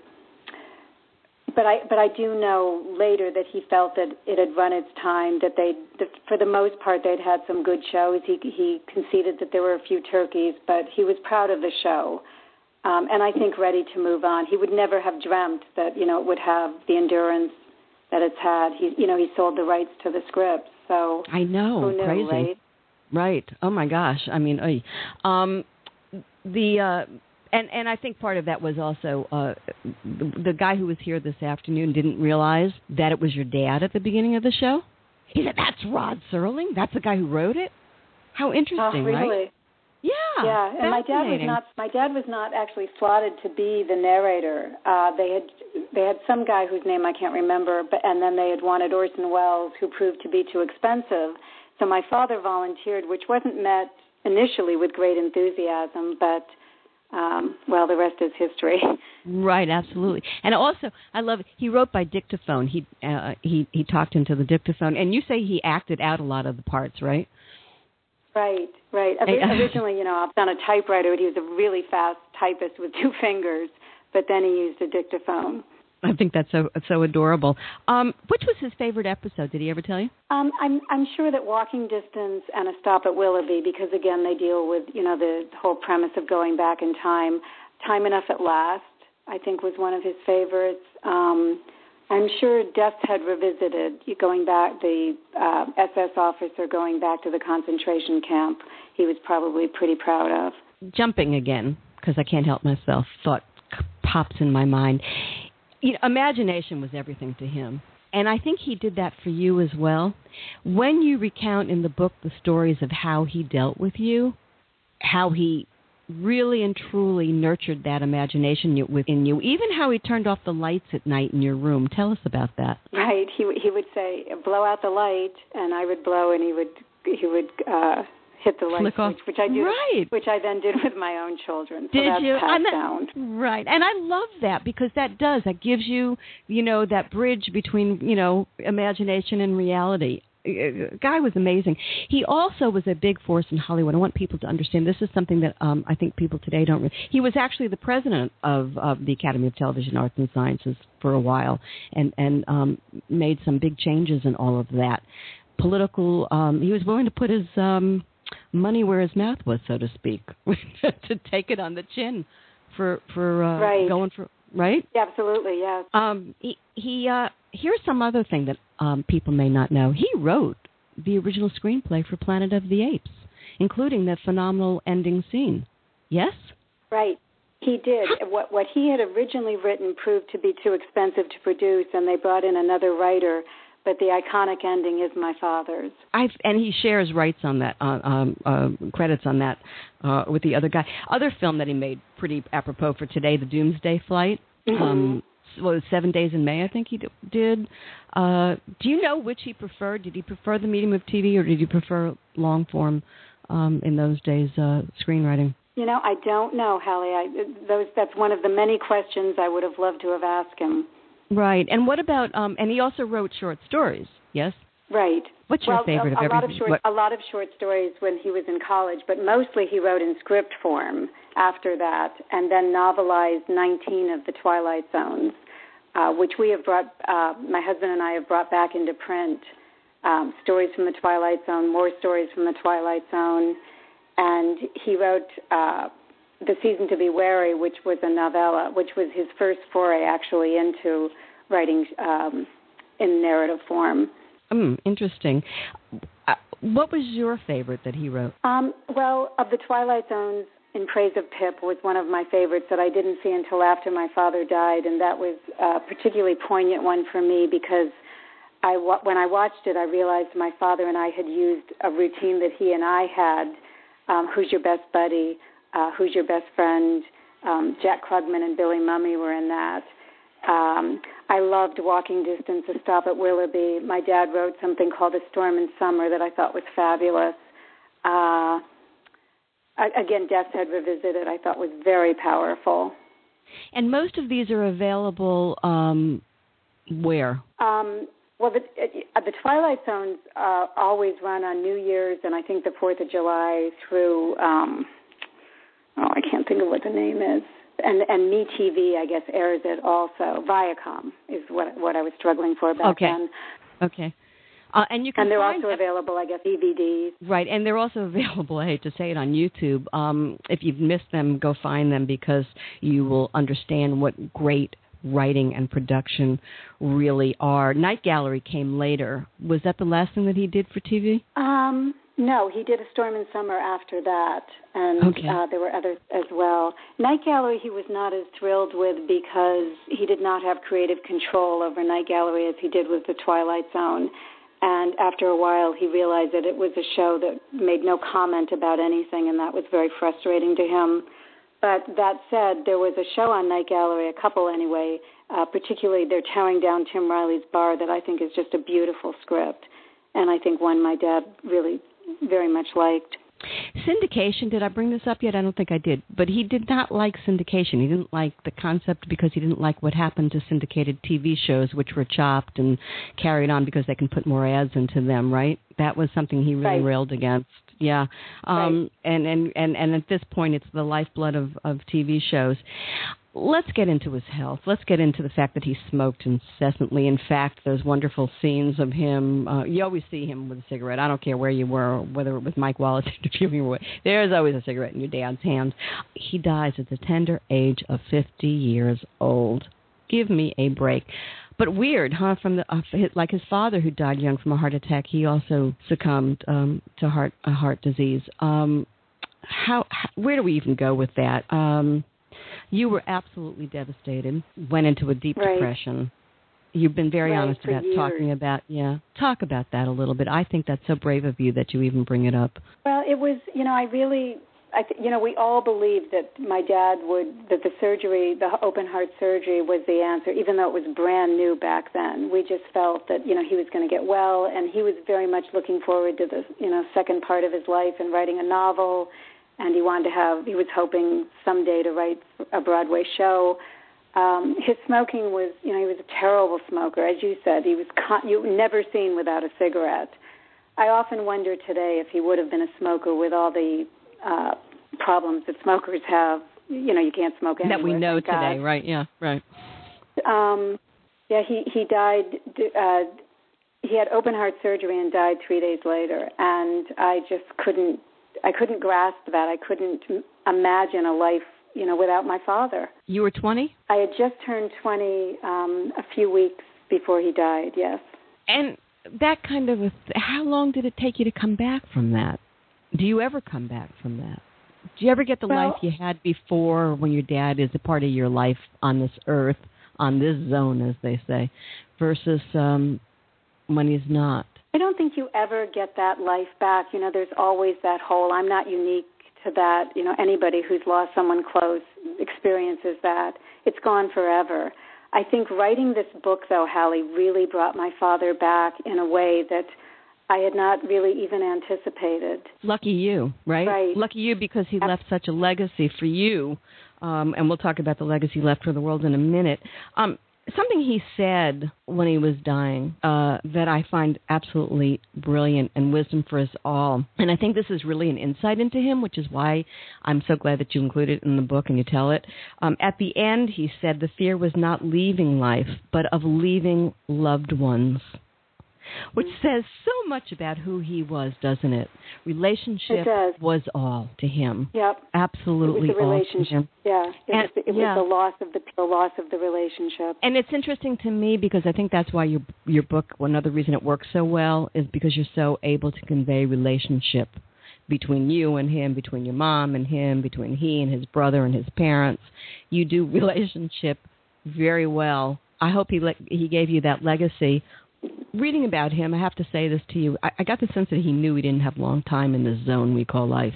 but I, but I do know later that he felt that it had run its time. That they, for the most part, they'd had some good shows. He he conceded that there were a few turkeys, but he was proud of the show, um, and I think ready to move on. He would never have dreamt that you know it would have the endurance that it's had. He, you know, he sold the rights to the script, so I know, knew, crazy. right? Right. Oh my gosh. I mean, oy. um, the uh, and and I think part of that was also uh, the, the guy who was here this afternoon didn't realize that it was your dad at the beginning of the show. He said, "That's Rod Serling. That's the guy who wrote it." How interesting, oh, really? right? Yeah. Yeah, and my dad was not. My dad was not actually slotted to be the narrator. Uh, they had they had some guy whose name I can't remember, but and then they had wanted Orson Welles, who proved to be too expensive. So my father volunteered, which wasn't met initially with great enthusiasm, but um, well, the rest is history. Right, absolutely. And also, I love he wrote by dictaphone. He uh, he he talked into the dictaphone, and you say he acted out a lot of the parts, right? Right, right. Originally, you know, I was on a typewriter. He was a really fast typist with two fingers, but then he used a dictaphone. I think that's so so adorable. Um, which was his favorite episode? Did he ever tell you? Um, I'm I'm sure that Walking Distance and A Stop at Willoughby, because again they deal with you know the whole premise of going back in time. Time Enough at Last, I think, was one of his favorites. Um, I'm sure Death's Head Revisited, going back the uh, SS officer going back to the concentration camp. He was probably pretty proud of. Jumping again because I can't help myself. Thought pops in my mind. You know, imagination was everything to him. And I think he did that for you as well. When you recount in the book the stories of how he dealt with you, how he really and truly nurtured that imagination within you, even how he turned off the lights at night in your room. Tell us about that. Right. He he would say, "Blow out the light," and I would blow, and he would he would uh, hit the light switch, which I do, Right. which I then did with my own children. So Did you? And that- Right. And I love that because that does that gives you, you know, that bridge between, you know, imagination and reality. Uh, Guy was amazing. He also was a big force in Hollywood. I want people to understand this is something that um, I think people today don't. Re- he was actually the president of, of the Academy of Television Arts and Sciences for a while, and and um, made some big changes in all of that. Political. Um, he was willing to put his um, money where his mouth was, so to speak, to take it on the chin for for uh, Right. going for right. Absolutely, yes. Um, he he. Uh, here's some other thing that um, people may not know. He wrote the original screenplay for Planet of the Apes, including that phenomenal ending scene. Yes. Right. He did. What what he had originally written proved to be too expensive to produce, and they brought in another writer. But the iconic ending is my father's. I've and he shares rights on that, uh, um, uh, credits on that uh, with the other guy. Other film that he made, pretty apropos for today, The Doomsday Flight. Mm-hmm. Um, was it, Seven Days in May? I think he d- did. Uh, do you know which he preferred? Did he prefer the medium of TV, or did he prefer long form um, in those days uh, screenwriting? You know, I don't know, Halli. I, those that's one of the many questions I would have loved to have asked him. Right. And what about? Um, and he also wrote short stories. Yes. Right. What's your favorite a, of a lot of short, What- a lot of short stories when he was in college, but mostly he wrote in script form after that, and then novelized 19 of the Twilight Zones, uh, which we have brought. Uh, my husband and I have brought back into print. Um, stories from the Twilight Zone, more stories from the Twilight Zone, and he wrote uh, the Season to Be Wary, which was a novella, which was his first foray actually into writing um, in narrative form. Hmm, interesting. Uh, what was your favorite that he wrote? Um, well, of the Twilight Zones, In Praise of Pip was one of my favorites that I didn't see until after my father died, and that was a particularly poignant one for me because I, when I watched it, I realized my father and I had used a routine that he and I had. Um, who's your best buddy? Uh, who's your best friend? Um, Jack Klugman and Billy Mumy were in that. Um, I loved Walking Distance, A Stop at Willoughby. My dad wrote something called A Storm in Summer that I thought was fabulous. Uh, again, Death's Head Revisited, I thought was very powerful. And most of these are available um, where? Um, well, the, uh, the Twilight Zones uh, always run on New Year's and I think the Fourth of July through. Um, oh, I can't think of what the name is. And and Me TV, I guess, airs it also. Viacom is what what I was struggling for back Okay. then. Okay. Uh, and you can And they're find also available, I guess, DVDs. Right, and they're also available. I hate to say it on YouTube. Um, if you've missed them, go find them because you will understand what great writing and production really are. Night Gallery came later. Was that the last thing that he did for TV? Um, no, he did a Storm in Summer after that, and Okay. uh, there were others as well. Night Gallery he was not as thrilled with because he did not have creative control over Night Gallery as he did with The Twilight Zone. And after a while, he realized that it was a show that made no comment about anything, and that was very frustrating to him. But that said, there was a show on Night Gallery, a couple anyway, uh, particularly they're tearing down Tim Riley's bar that I think is just a beautiful script, and I think one my dad really very much liked. Syndication, did I bring this up yet? I don't think I did. But he did not like syndication. He didn't like the concept because he didn't like what happened to syndicated TV shows, which were chopped and carried on because they can put more ads into them, right? That was something he really Right. railed against. Yeah. Um and, and, and, and at this point it's the lifeblood of, of TV shows. Let's get into his health. Let's get into the fact that he smoked incessantly. In fact, those wonderful scenes of him, uh, you always see him with a cigarette. I don't care where you were, whether it was Mike Wallace interviewing or what. There's always a cigarette in your dad's hands. He dies at the tender age of 50 years old. Give me a break. But weird, huh? From the uh, his- like his father, who died young from a heart attack, he also succumbed um, to heart a heart disease. Um, how, how where do we even go with that? Um, you were absolutely devastated. Went into a deep Right. depression. You've been very Right, honest about years. talking about yeah. Talk about that a little bit. I think that's so brave of you that you even bring it up. Well, it was, you know, I really, I th- you know, we all believed that my dad would, that the surgery, the open heart surgery was the answer, even though it was brand new back then. We just felt that, you know, he was going to get well, and he was very much looking forward to the, you know, second part of his life and writing a novel, and he wanted to have, he was hoping someday to write a Broadway show. Um, his smoking was, you know, he was a terrible smoker, as you said. He was con- you never seen without a cigarette. I often wonder today if he would have been a smoker with all the uh, problems that smokers have. You know, you can't smoke anywhere. that we know thank God. today, right? Yeah, right. Um, yeah, he he died. Uh, he had open heart surgery and died three days later, and I just couldn't. I couldn't grasp that. I couldn't imagine a life, you know, without my father. You were 20? I had just turned 20 um, a few weeks before he died. Yes. And that kind of a th- how long did it take you to come back from that? Do you ever come back from that? Do you ever get the Well- life you had before when your dad is a part of your life on this earth, on this zone, as they say, versus um, when he's not? I don't think you ever get that life back. You know, there's always that hole. I'm not unique to that. You know, anybody who's lost someone close experiences that. It's gone forever. I think writing this book, though, Halli, really brought my father back in a way that I had not really even anticipated. Lucky you, right? Right. Lucky you because he left such a legacy for you. Um, and we'll talk about the legacy left for the world in a minute. Um, something he said when he was dying uh, that I find absolutely brilliant and wisdom for us all. And I think this is really an insight into him, which is why I'm so glad that you include it in the book and you tell it. Um, at the end, he said the fear was not leaving life, but of leaving loved ones. Which says so much about who he was, doesn't it? Relationship It was all to him. Yep. Absolutely it was the relationship. Yeah, it, And- was, the, it yeah. was the loss of the, the loss of the relationship. And it's interesting to me because I think that's why your your book, another reason it works so well, is because you're so able to convey relationship between you and him, between your mom and him, between he and his brother and his parents. You do relationship very well. I hope he le- he gave you that legacy. Reading about him, I have to say this to you. I, I got the sense that he knew he didn't have long time in this zone we call life.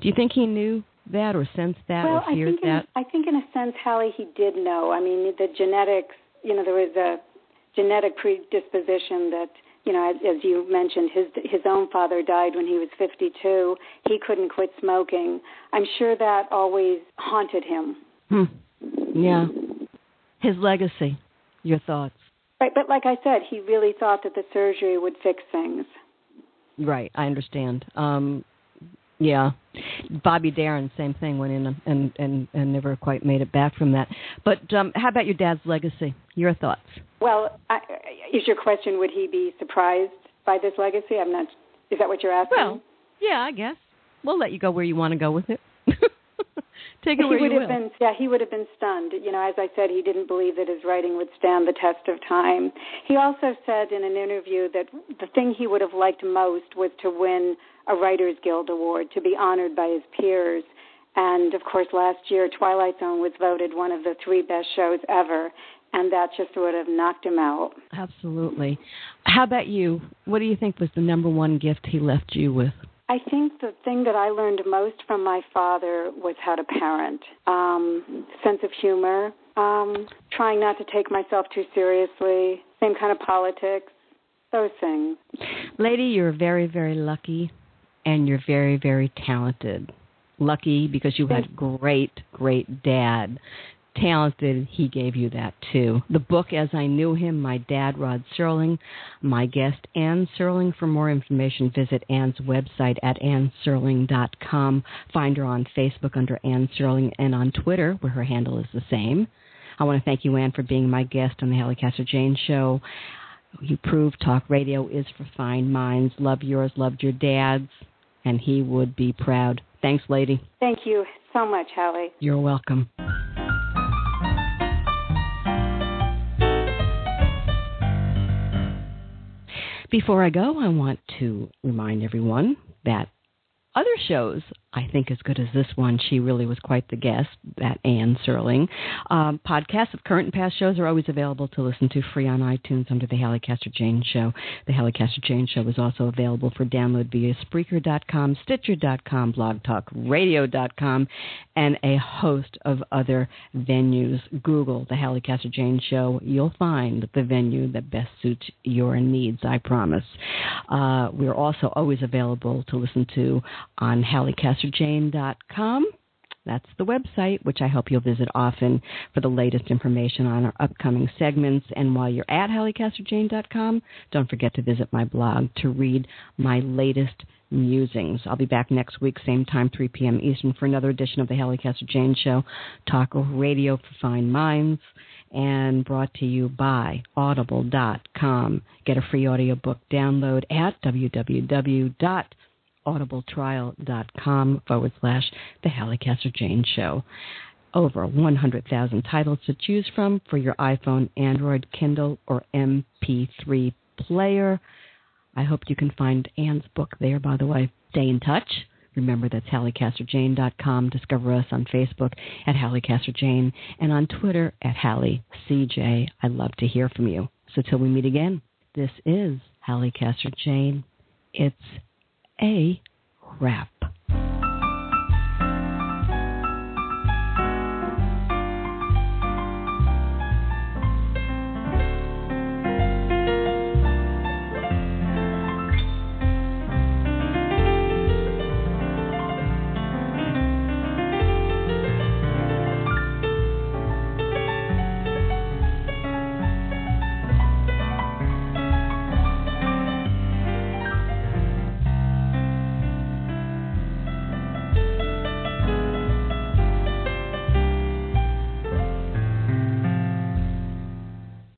Do you think he knew that, or sensed that, well, or I feared think in. I think in a sense, Halli, he did know. I mean, the genetics. You know, there was a genetic predisposition that you know, as, as you mentioned, his his own father died when he was 52. He couldn't quit smoking. I'm sure that always haunted him. Hmm. Yeah. His legacy. Your thoughts. Right, but like I said, he really thought that the surgery would fix things. Right, I understand. Um, yeah, Bobby Darin, same thing, went in and and and never quite made it back from that. But um, how about your dad's legacy? Your thoughts? Well, I, is your question would he be surprised by this legacy? I'm not. Is that what you're asking? Well, yeah, I guess we'll let you go where you want to go with it. Take it he would you have will. been yeah he would have been stunned you know as i said he didn't believe that his writing would stand the test of time he also said in an interview that the thing he would have liked most was to win a writers guild award to be honored by his peers and of course last year twilight zone was voted one of the three best shows ever and that just would have knocked him out Absolutely. How about you? What do you think was the number one gift he left you with? I think the thing that I learned most from my father was how to parent. Um, sense of humor, um, trying not to take myself too seriously, same kind of politics, those things. Lady, you're very, very lucky and you're very, very talented. Lucky because you had great, great dad. Talented, he gave you that too. The book, As I Knew Him, My Dad, Rod Serling, my guest, Anne Serling. For more information, visit Anne's website at anneserling.com. Find her on Facebook under Anne Serling and on Twitter, where her handle is the same. I want to thank you, Anne, for being my guest on the Halli Casser Jayne Show. You prove talk radio is for fine minds. Love yours, loved your dad's, and he would be proud. Thanks, lady. Thank you so much, Halli. You're welcome. Before I go, I want to remind everyone that other shows, I think, as good as this one, she really was quite the guest, that Anne Serling. Um, podcasts of current and past shows are always available to listen to free on iTunes under the Halli Casser Jayne Show. The Halli Casser Jayne Show is also available for download via Spreaker.com, Stitcher.com, BlogTalkRadio.com, and a host of other venues. Google the Halli Casser Jayne Show. You'll find the venue that best suits your needs, I promise. Uh, we're also always available to listen to on HalliCasserJayne.com. That's the website, which I hope you'll visit often for the latest information on our upcoming segments. And while you're at HalliCasserJayne.com, don't forget to visit my blog to read my latest musings. I'll be back next week, same time, 3 p.m. Eastern, for another edition of the Halli Casser Jayne Show, talk radio for fine minds, and brought to you by Audible.com. Get a free audiobook download at www audibletrial.com forward slash the Halli Jayne Show. Over 100,000 titles to choose from for your iPhone, Android, Kindle, or MP3 player. I hope you can find Anne's book there, by the way. Stay in touch Remember, that's HalliCasserJayne.com. Discover us on Facebook at Halli Casser Jayne and on Twitter at Halli CJ. I love to hear from you. So till we meet again, this is Halli Casser Jayne. It's a wrap.